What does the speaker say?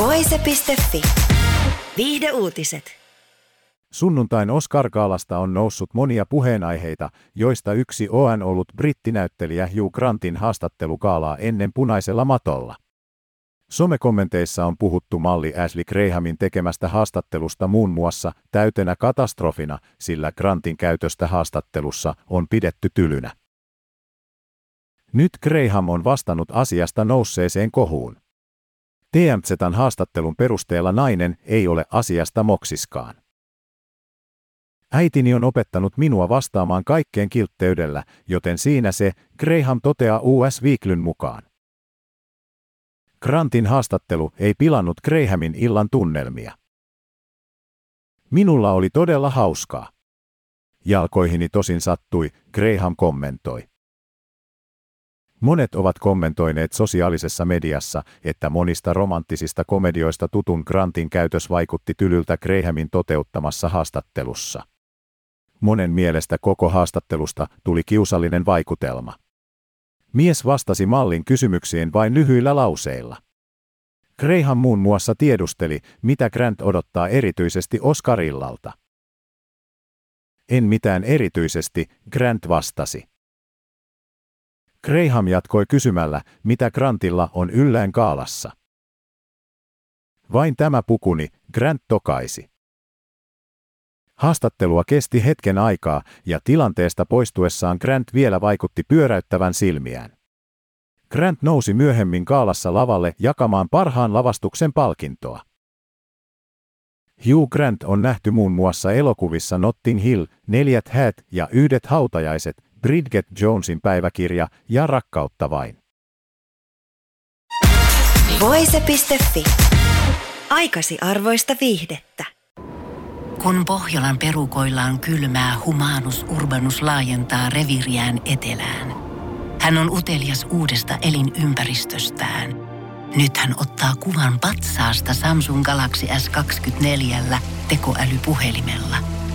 Voise.fi. Viihde uutiset. Sunnuntain Oscar-kaalasta on noussut monia puheenaiheita, joista yksi on ollut brittinäyttelijä Hugh Grantin haastattelukaalaa ennen punaisella matolla. Somekommenteissa on puhuttu malli Ashley Grahamin tekemästä haastattelusta muun muassa täytenä katastrofina, sillä Grantin käytöstä haastattelussa on pidetty tylynä. Nyt Graham on vastannut asiasta nousseeseen kohuun. TMZn haastattelun perusteella nainen ei ole asiasta moksiskaan. Äitini on opettanut minua vastaamaan kaikkeen kiltteydellä, joten siinä se, Graham toteaa US Weeklyn mukaan. Grantin haastattelu ei pilannut Grahamin illan tunnelmia. Minulla oli todella hauskaa. Jalkoihini tosin sattui, Graham kommentoi. Monet ovat kommentoineet sosiaalisessa mediassa, että monista romanttisista komedioista tutun Grantin käytös vaikutti tylyltä Grahamin toteuttamassa haastattelussa. Monen mielestä koko haastattelusta tuli kiusallinen vaikutelma. Mies vastasi mallin kysymyksiin vain lyhyillä lauseilla. Graham muun muassa tiedusteli, mitä Grant odottaa erityisesti Oscarillalta. En mitään erityisesti, Grant vastasi. Graham jatkoi kysymällä, mitä Grantilla on yllään kaalassa. Vain tämä pukuni, Grant tokaisi. Haastattelua kesti hetken aikaa ja tilanteesta poistuessaan Grant vielä vaikutti pyöräyttävän silmiään. Grant nousi myöhemmin kaalassa lavalle jakamaan parhaan lavastuksen palkintoa. Hugh Grant on nähty muun muassa elokuvissa Notting Hill, Neljät häät ja Yhdet hautajaiset, Bridget Jonesin päiväkirja ja Rakkautta vain. Voise.fi. Aikasi arvoista viihdettä. Kun Pohjolan perukoilla on kylmää, Humanus Urbanus laajentaa reviriään etelään. Hän on utelias uudesta elinympäristöstään. Nyt hän ottaa kuvan patsaasta Samsung Galaxy S24 tekoälypuhelimella.